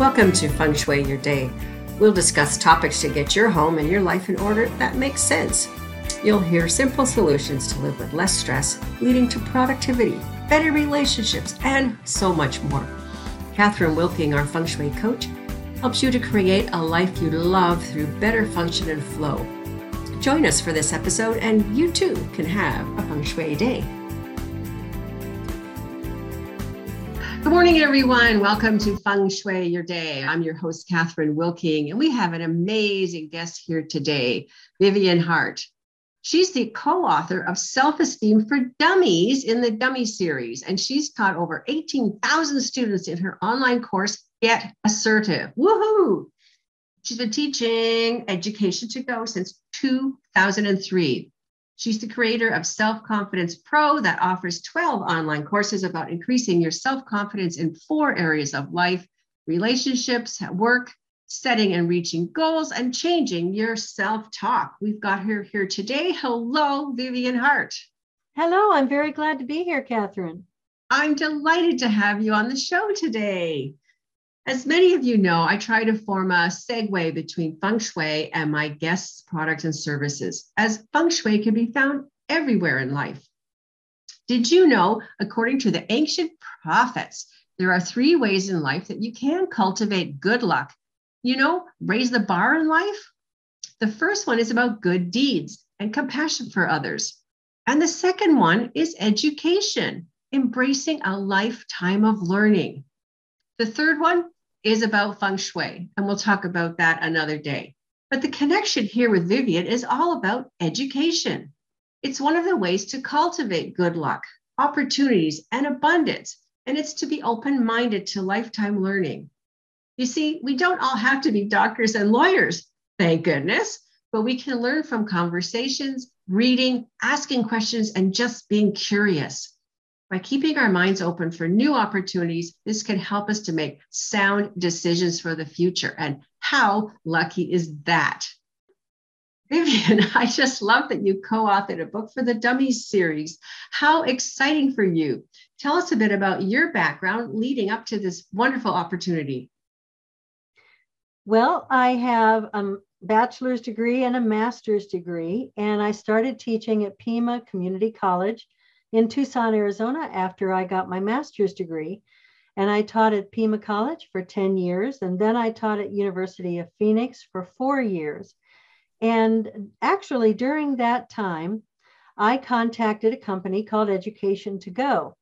Welcome to Feng Shui Your Day. We'll discuss topics to get your home and your life in order that makes sense. You'll hear simple solutions to live with less stress, leading to productivity, better relationships, and so much more. Catherine Wilking, our Feng Shui coach, helps you to create a life you love through better function and flow. Join us for this episode, and you too can have a Feng Shui day. Good morning, everyone. Welcome to Feng Shui Your Day. I'm your host, Catherine Wilking, and we have an amazing guest here today, Vivian Hart. She's the co author of Self Esteem for Dummies in the Dummy series, and she's taught over 18,000 students in her online course, Get Assertive. Woohoo! She's been teaching education to go since 2003. She's the creator of Self Confidence Pro that offers 12 online courses about increasing your self confidence in four areas of life relationships, work, setting and reaching goals, and changing your self talk. We've got her here today. Hello, Vivian Hart. Hello, I'm very glad to be here, Catherine. I'm delighted to have you on the show today. As many of you know, I try to form a segue between feng shui and my guests' products and services, as feng shui can be found everywhere in life. Did you know, according to the ancient prophets, there are three ways in life that you can cultivate good luck? You know, raise the bar in life? The first one is about good deeds and compassion for others. And the second one is education, embracing a lifetime of learning. The third one is about feng shui, and we'll talk about that another day. But the connection here with Vivian is all about education. It's one of the ways to cultivate good luck, opportunities, and abundance, and it's to be open minded to lifetime learning. You see, we don't all have to be doctors and lawyers, thank goodness, but we can learn from conversations, reading, asking questions, and just being curious. By keeping our minds open for new opportunities, this can help us to make sound decisions for the future. And how lucky is that? Vivian, I just love that you co authored a book for the Dummies series. How exciting for you! Tell us a bit about your background leading up to this wonderful opportunity. Well, I have a bachelor's degree and a master's degree, and I started teaching at Pima Community College in Tucson, Arizona, after I got my master's degree. And I taught at Pima College for 10 years. And then I taught at University of Phoenix for four years. And actually, during that time, I contacted a company called Education to Go.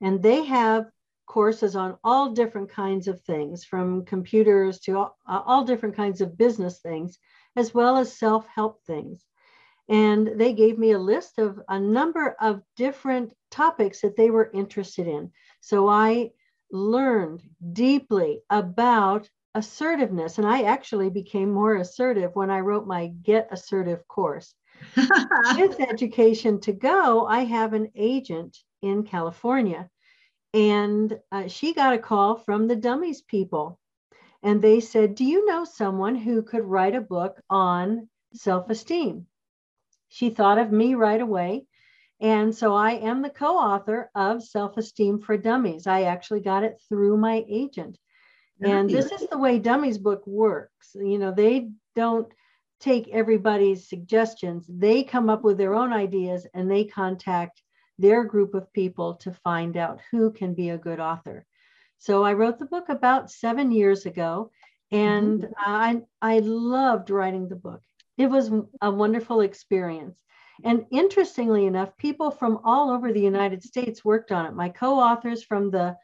And they have courses on all different kinds of things, from computers to all, all different kinds of business things, as well as self help things. And they gave me a list of a number of different topics that they were interested in. So I learned deeply about assertiveness. And I actually became more assertive when I wrote my Get Assertive course. With Education to Go, I have an agent in California. And uh, she got a call from the Dummies people. And they said, Do you know someone who could write a book on self esteem? She thought of me right away. And so I am the co author of Self Esteem for Dummies. I actually got it through my agent. And this is the way Dummies book works. You know, they don't take everybody's suggestions, they come up with their own ideas and they contact their group of people to find out who can be a good author. So I wrote the book about seven years ago, and mm-hmm. I, I loved writing the book. It was a wonderful experience. And interestingly enough, people from all over the United States worked on it. My co-authors from the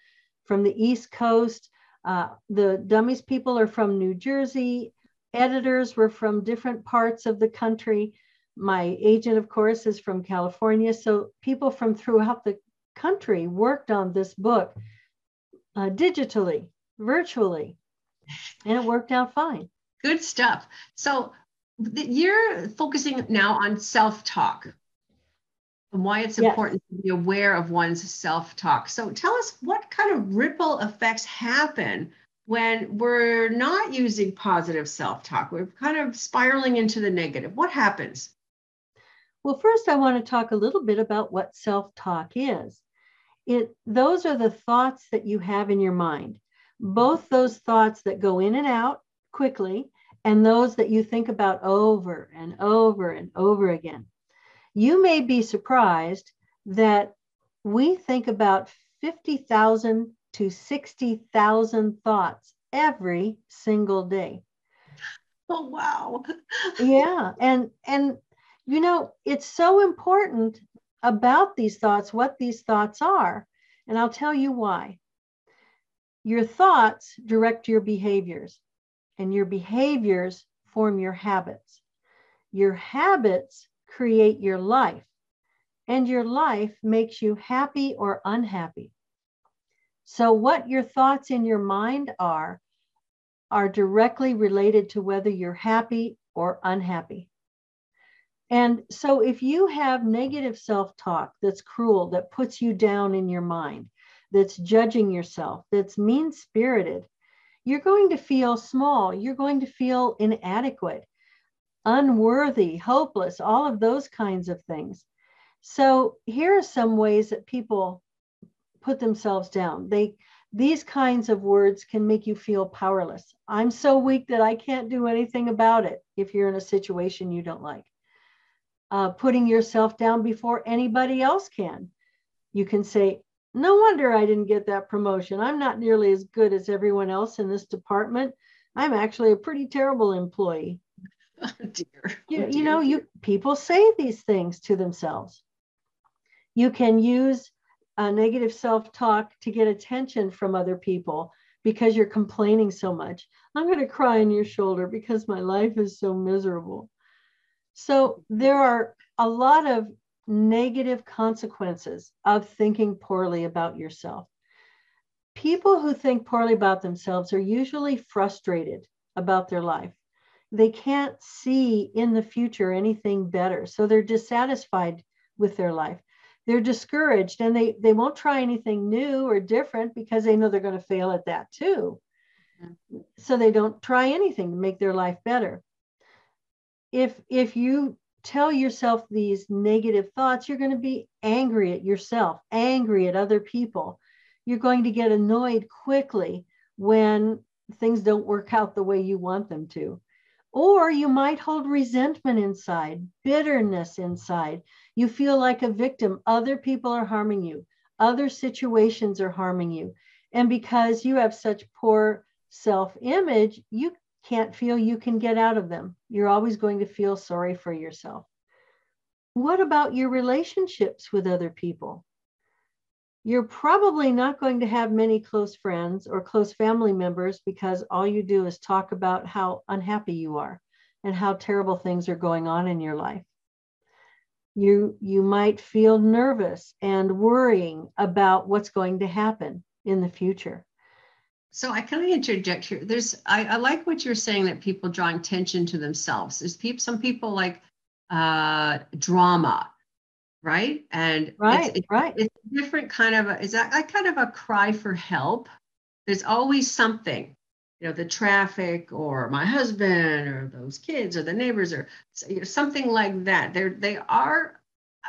from the East Coast, uh, the Dummies people are from New Jersey. Editors were from different parts of the country. My agent, of course, is from California. So people from throughout the country worked on this book uh, digitally, virtually, and it worked out fine. Good stuff. So you're focusing now on self-talk and why it's important yes. to be aware of one's self-talk. So tell us what kind of ripple effects happen when we're not using positive self-talk. We're kind of spiraling into the negative. What happens? Well, first I want to talk a little bit about what self-talk is. It those are the thoughts that you have in your mind both those thoughts that go in and out quickly and those that you think about over and over and over again. You may be surprised that we think about 50,000 to 60,000 thoughts every single day. Oh wow. yeah, and and you know, it's so important about these thoughts what these thoughts are, and I'll tell you why. Your thoughts direct your behaviors, and your behaviors form your habits. Your habits create your life, and your life makes you happy or unhappy. So, what your thoughts in your mind are, are directly related to whether you're happy or unhappy. And so, if you have negative self talk that's cruel, that puts you down in your mind, that's judging yourself, that's mean spirited, you're going to feel small. You're going to feel inadequate, unworthy, hopeless, all of those kinds of things. So, here are some ways that people put themselves down. They these kinds of words can make you feel powerless. I'm so weak that I can't do anything about it if you're in a situation you don't like. Uh, putting yourself down before anybody else can. You can say, No wonder I didn't get that promotion. I'm not nearly as good as everyone else in this department. I'm actually a pretty terrible employee. Oh, dear. You, oh, you know, you people say these things to themselves. You can use uh, negative self talk to get attention from other people because you're complaining so much. I'm going to cry on your shoulder because my life is so miserable. So there are a lot of negative consequences of thinking poorly about yourself. People who think poorly about themselves are usually frustrated about their life. They can't see in the future anything better. So they're dissatisfied with their life they're discouraged and they they won't try anything new or different because they know they're going to fail at that too so they don't try anything to make their life better if if you tell yourself these negative thoughts you're going to be angry at yourself angry at other people you're going to get annoyed quickly when things don't work out the way you want them to or you might hold resentment inside, bitterness inside. You feel like a victim. Other people are harming you, other situations are harming you. And because you have such poor self image, you can't feel you can get out of them. You're always going to feel sorry for yourself. What about your relationships with other people? you're probably not going to have many close friends or close family members because all you do is talk about how unhappy you are and how terrible things are going on in your life. You, you might feel nervous and worrying about what's going to happen in the future. So I kind of interject here. There's I, I like what you're saying that people drawing attention to themselves. There's people some people like uh, drama right? And right, it's, it's, right. It's a different kind of a, is that like kind of a cry for help? There's always something, you know, the traffic or my husband or those kids or the neighbors or you know something like that. They're they are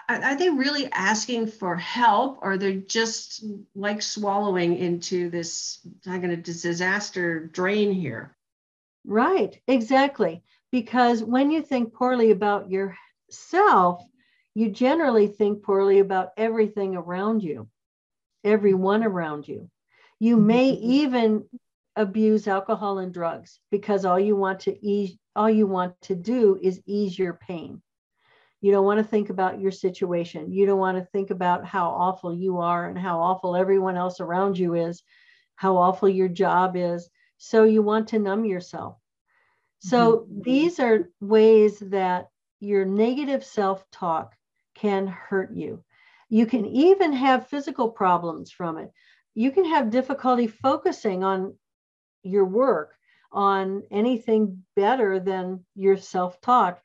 are they really asking for help or they're just like swallowing into this i'm going to disaster drain here right exactly because when you think poorly about yourself you generally think poorly about everything around you, everyone around you. You mm-hmm. may even abuse alcohol and drugs because all you want to ease all you want to do is ease your pain. You don't want to think about your situation. You don't want to think about how awful you are and how awful everyone else around you is, how awful your job is. So you want to numb yourself. So mm-hmm. these are ways that your negative self talk can hurt you. You can even have physical problems from it. You can have difficulty focusing on your work, on anything better than your self talk,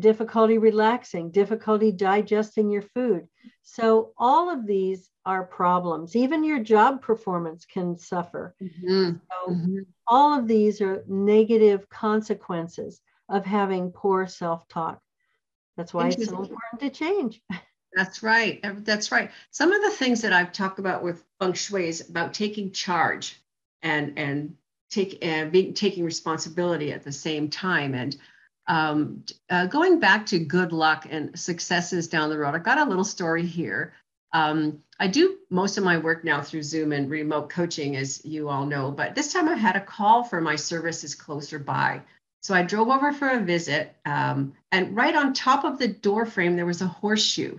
difficulty relaxing, difficulty digesting your food. So, all of these are problems. Even your job performance can suffer. Mm-hmm. So, mm-hmm. all of these are negative consequences of having poor self talk. That's why it's so important to change. That's right. That's right. Some of the things that I've talked about with feng shui is about taking charge and and take and being taking responsibility at the same time and um, uh, going back to good luck and successes down the road, I've got a little story here. Um, I do most of my work now through Zoom and remote coaching, as you all know, but this time I had a call for my services closer by. So I drove over for a visit, um, and right on top of the door frame, there was a horseshoe.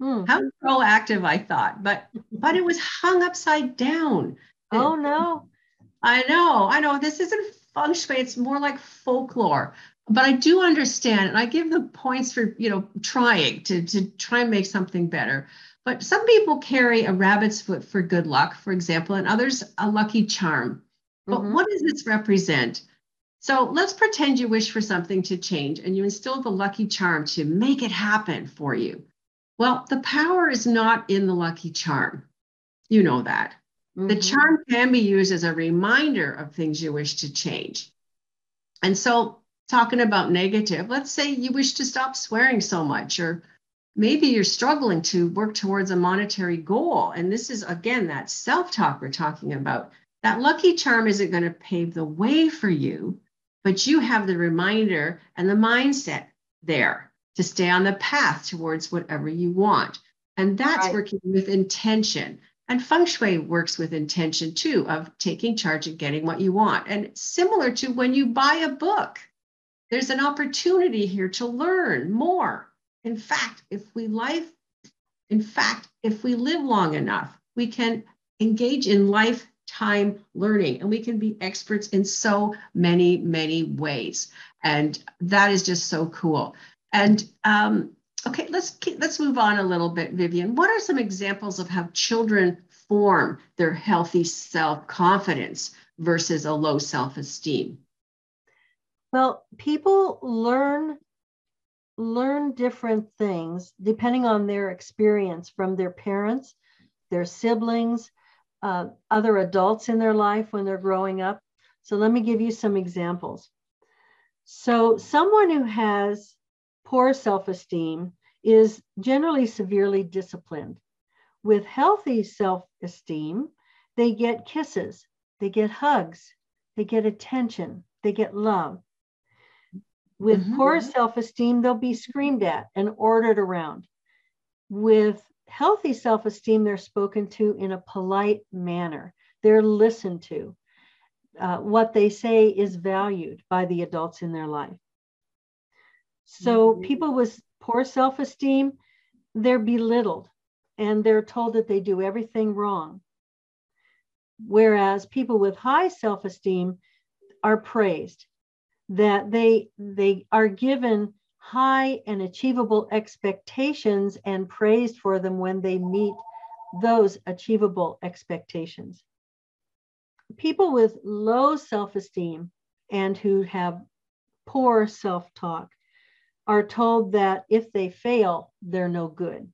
Hmm. How proactive, I thought, but but it was hung upside down. Oh no. I know, I know. This isn't feng shui, it's more like folklore but I do understand, and I give the points for you know trying to to try and make something better. But some people carry a rabbit's foot for good luck, for example, and others a lucky charm. But mm-hmm. what does this represent? So let's pretend you wish for something to change and you instill the lucky charm to make it happen for you. Well, the power is not in the lucky charm. You know that. Mm-hmm. The charm can be used as a reminder of things you wish to change. And so talking about negative, let's say you wish to stop swearing so much, or maybe you're struggling to work towards a monetary goal. And this is, again, that self talk we're talking about. That lucky charm isn't going to pave the way for you, but you have the reminder and the mindset there to stay on the path towards whatever you want. And that's right. working with intention. And feng shui works with intention too, of taking charge and getting what you want. And similar to when you buy a book, there's an opportunity here to learn more. In fact, if we life, in fact, if we live long enough, we can engage in lifetime learning and we can be experts in so many, many ways. And that is just so cool. And um, okay, let's keep, let's move on a little bit, Vivian. What are some examples of how children form their healthy self-confidence versus a low self-esteem? Well, people learn learn different things depending on their experience from their parents, their siblings, uh, other adults in their life when they're growing up. So let me give you some examples. So someone who has poor self-esteem is generally severely disciplined. With healthy self-esteem, they get kisses, they get hugs, they get attention, they get love. With mm-hmm. poor self esteem, they'll be screamed at and ordered around. With healthy self esteem, they're spoken to in a polite manner, they're listened to. Uh, what they say is valued by the adults in their life. So, mm-hmm. people with poor self esteem, they're belittled and they're told that they do everything wrong. Whereas people with high self esteem are praised that they they are given high and achievable expectations and praised for them when they meet those achievable expectations. People with low self-esteem and who have poor self-talk are told that if they fail, they're no good.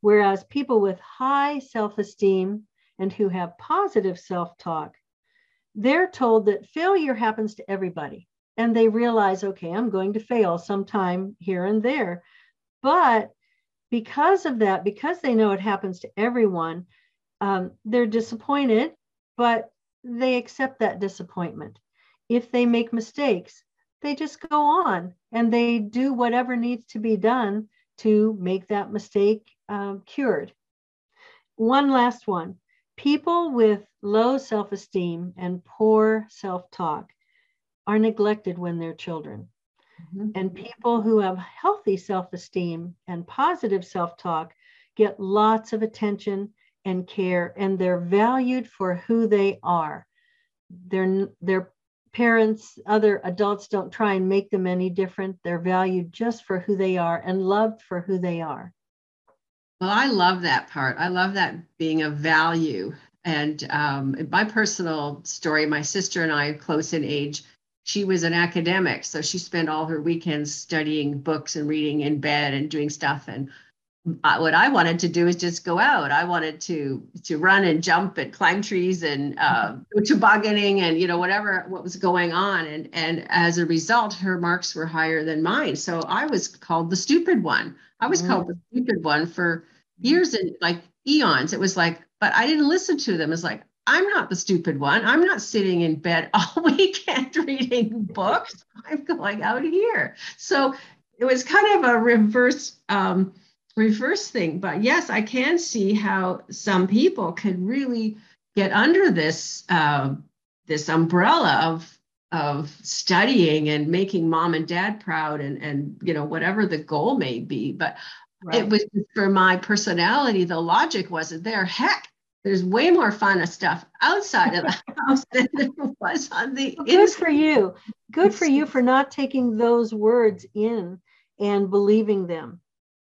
Whereas people with high self-esteem and who have positive self-talk they're told that failure happens to everybody. And they realize, okay, I'm going to fail sometime here and there. But because of that, because they know it happens to everyone, um, they're disappointed, but they accept that disappointment. If they make mistakes, they just go on and they do whatever needs to be done to make that mistake um, cured. One last one People with low self esteem and poor self talk are neglected when they're children. Mm-hmm. And people who have healthy self esteem and positive self talk get lots of attention and care, and they're valued for who they are. Their, their parents, other adults don't try and make them any different. They're valued just for who they are and loved for who they are. Well, I love that part. I love that being a value. And um, my personal story, my sister and I, close in age, she was an academic. So she spent all her weekends studying books and reading in bed and doing stuff. And what I wanted to do is just go out. I wanted to to run and jump and climb trees and uh, tobogganing and you know whatever what was going on. And and as a result, her marks were higher than mine. So I was called the stupid one. I was mm-hmm. called the stupid one for years and like eons. It was like, but I didn't listen to them. It's like I'm not the stupid one. I'm not sitting in bed all weekend reading books. I'm going out here. So it was kind of a reverse um, reverse thing. But yes, I can see how some people could really get under this uh, this umbrella of of studying and making mom and dad proud and and you know whatever the goal may be. But right. it was for my personality. The logic wasn't there. Heck, there's way more fun stuff outside of the house than there was on the well, good for you good for you for not taking those words in and believing them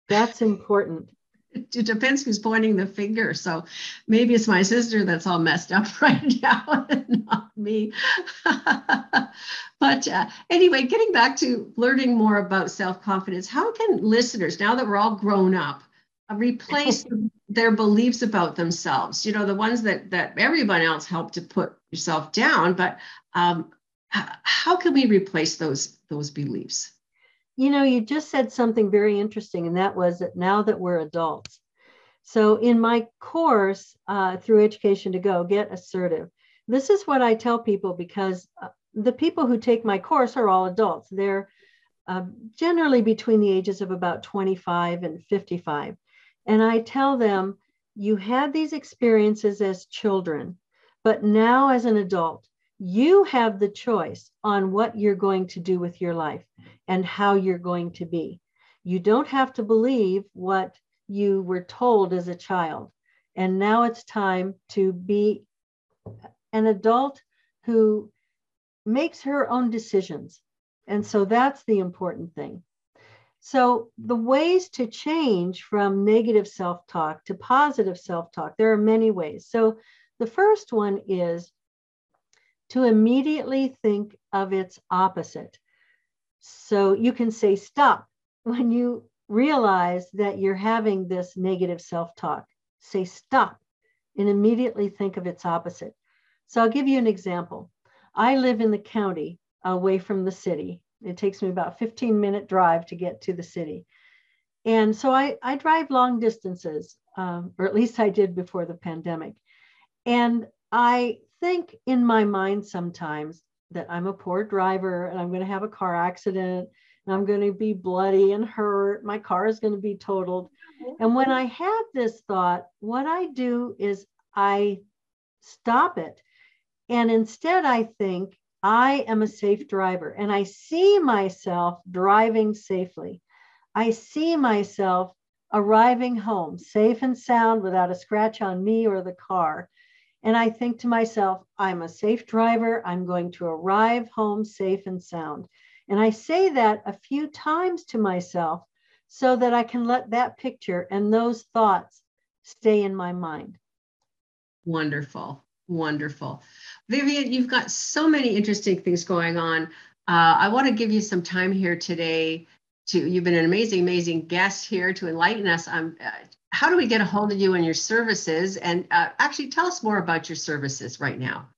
that's important. It depends who's pointing the finger. So maybe it's my sister that's all messed up right now not me. But uh, anyway getting back to learning more about self-confidence how can listeners now that we're all grown up replace their beliefs about themselves? You know the ones that that everyone else helped to put yourself down but um, how can we replace those those beliefs you know you just said something very interesting and that was that now that we're adults so in my course uh, through education to go get assertive this is what i tell people because uh, the people who take my course are all adults. They're uh, generally between the ages of about 25 and 55 and I tell them, you had these experiences as children, but now as an adult, you have the choice on what you're going to do with your life and how you're going to be. You don't have to believe what you were told as a child. And now it's time to be an adult who makes her own decisions. And so that's the important thing. So, the ways to change from negative self talk to positive self talk, there are many ways. So, the first one is to immediately think of its opposite. So, you can say stop when you realize that you're having this negative self talk. Say stop and immediately think of its opposite. So, I'll give you an example. I live in the county away from the city it takes me about 15 minute drive to get to the city. And so I, I drive long distances, um, or at least I did before the pandemic. And I think in my mind sometimes that I'm a poor driver and I'm going to have a car accident and I'm going to be bloody and hurt. My car is going to be totaled. And when I have this thought, what I do is I stop it. And instead, I think, I am a safe driver and I see myself driving safely. I see myself arriving home safe and sound without a scratch on me or the car. And I think to myself, I'm a safe driver. I'm going to arrive home safe and sound. And I say that a few times to myself so that I can let that picture and those thoughts stay in my mind. Wonderful. Wonderful. Vivian, you've got so many interesting things going on. Uh, I want to give you some time here today to, you've been an amazing, amazing guest here to enlighten us on uh, how do we get a hold of you and your services? And uh, actually tell us more about your services right now.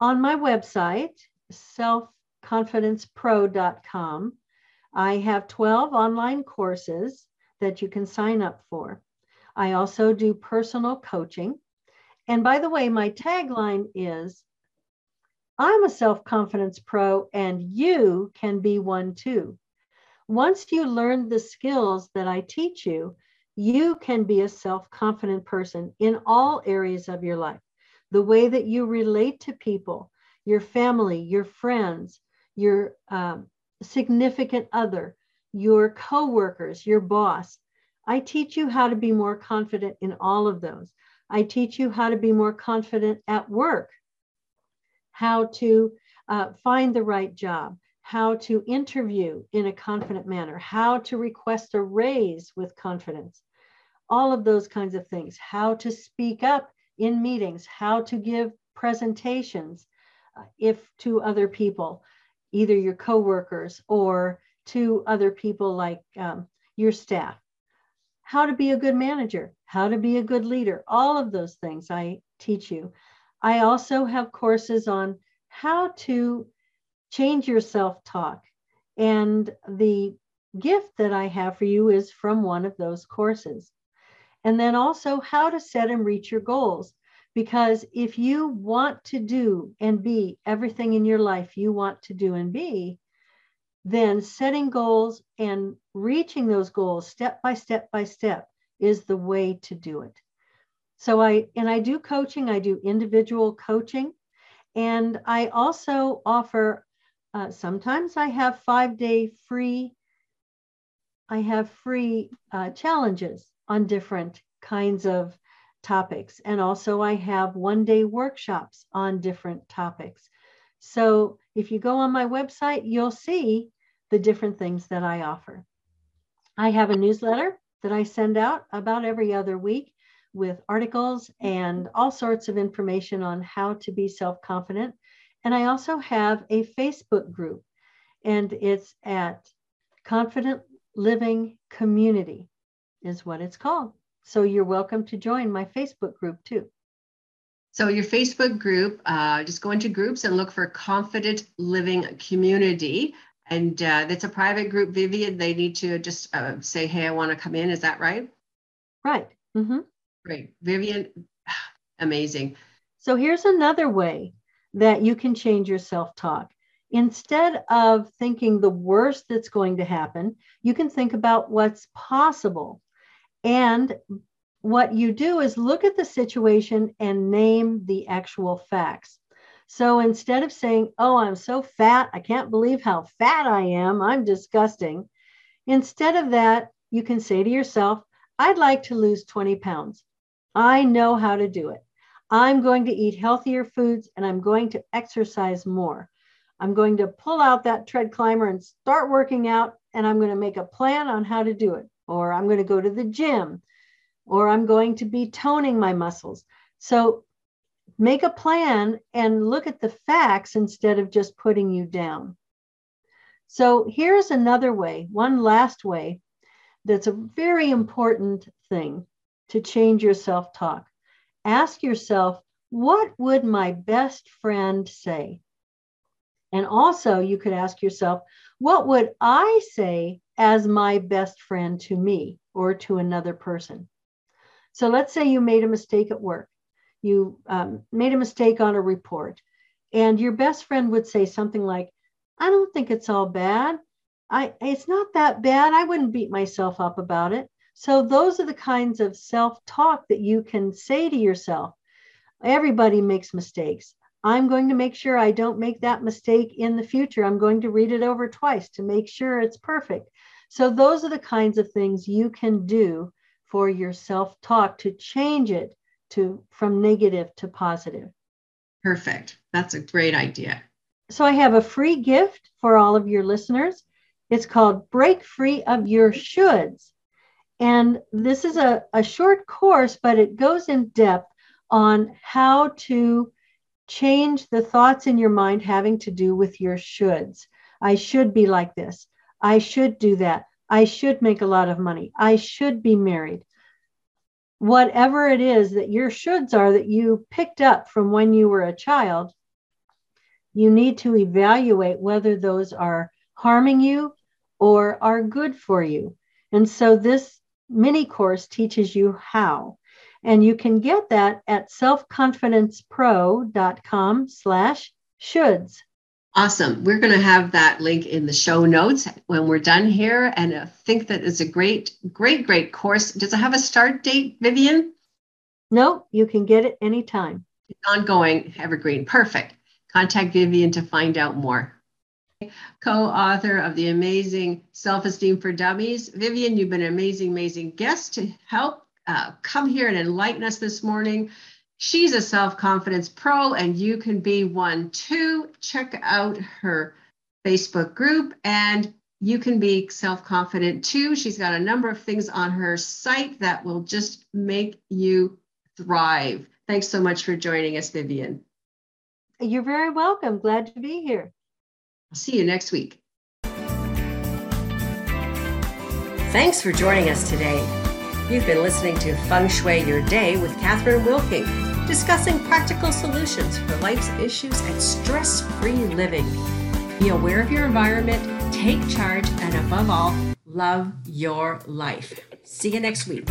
On my website, selfconfidencepro.com, I have 12 online courses that you can sign up for. I also do personal coaching. And by the way, my tagline is I'm a self confidence pro, and you can be one too. Once you learn the skills that I teach you, you can be a self confident person in all areas of your life. The way that you relate to people, your family, your friends, your um, significant other, your coworkers, your boss. I teach you how to be more confident in all of those. I teach you how to be more confident at work, how to uh, find the right job, how to interview in a confident manner, how to request a raise with confidence, all of those kinds of things, how to speak up in meetings, how to give presentations uh, if to other people, either your coworkers or to other people like um, your staff. How to be a good manager, how to be a good leader, all of those things I teach you. I also have courses on how to change your self talk. And the gift that I have for you is from one of those courses. And then also how to set and reach your goals. Because if you want to do and be everything in your life you want to do and be, then setting goals and reaching those goals step by step by step is the way to do it. So I and I do coaching, I do individual coaching, and I also offer uh, sometimes I have five day free. I have free uh, challenges on different kinds of topics, and also I have one day workshops on different topics. So if you go on my website, you'll see the different things that I offer. I have a newsletter that I send out about every other week with articles and all sorts of information on how to be self confident. And I also have a Facebook group, and it's at Confident Living Community, is what it's called. So you're welcome to join my Facebook group too. So your Facebook group, uh, just go into groups and look for Confident Living Community. And uh, that's a private group, Vivian. They need to just uh, say, hey, I want to come in. Is that right? Right. Mm-hmm. Great. Vivian, amazing. So here's another way that you can change your self talk. Instead of thinking the worst that's going to happen, you can think about what's possible. And what you do is look at the situation and name the actual facts. So instead of saying, Oh, I'm so fat, I can't believe how fat I am, I'm disgusting, instead of that, you can say to yourself, I'd like to lose 20 pounds. I know how to do it. I'm going to eat healthier foods and I'm going to exercise more. I'm going to pull out that tread climber and start working out, and I'm going to make a plan on how to do it. Or I'm going to go to the gym, or I'm going to be toning my muscles. So make a plan and look at the facts instead of just putting you down. So here's another way, one last way that's a very important thing to change your self talk ask yourself, what would my best friend say? And also, you could ask yourself, what would I say as my best friend to me or to another person? So let's say you made a mistake at work. You um, made a mistake on a report, and your best friend would say something like, I don't think it's all bad. I, it's not that bad. I wouldn't beat myself up about it. So, those are the kinds of self talk that you can say to yourself. Everybody makes mistakes. I'm going to make sure I don't make that mistake in the future. I'm going to read it over twice to make sure it's perfect. So, those are the kinds of things you can do for your self talk to change it to from negative to positive. Perfect. That's a great idea. So, I have a free gift for all of your listeners. It's called Break Free of Your Shoulds. And this is a, a short course, but it goes in depth on how to change the thoughts in your mind having to do with your shoulds. I should be like this. I should do that. I should make a lot of money. I should be married. Whatever it is that your shoulds are that you picked up from when you were a child, you need to evaluate whether those are harming you or are good for you. And so this mini course teaches you how. And you can get that at selfconfidencepro.com slash shoulds. Awesome. We're going to have that link in the show notes when we're done here. And I think that it's a great, great, great course. Does it have a start date, Vivian? No, you can get it anytime. It's ongoing, evergreen. Perfect. Contact Vivian to find out more co-author of the amazing Self-Esteem for Dummies. Vivian, you've been an amazing, amazing guest to help uh, come here and enlighten us this morning. She's a self-confidence pro and you can be one too. Check out her Facebook group and you can be self-confident too. She's got a number of things on her site that will just make you thrive. Thanks so much for joining us, Vivian. You're very welcome. Glad to be here. I'll see you next week. Thanks for joining us today. You've been listening to Feng Shui Your Day with Catherine Wilking, discussing practical solutions for life's issues and stress free living. Be aware of your environment, take charge, and above all, love your life. See you next week.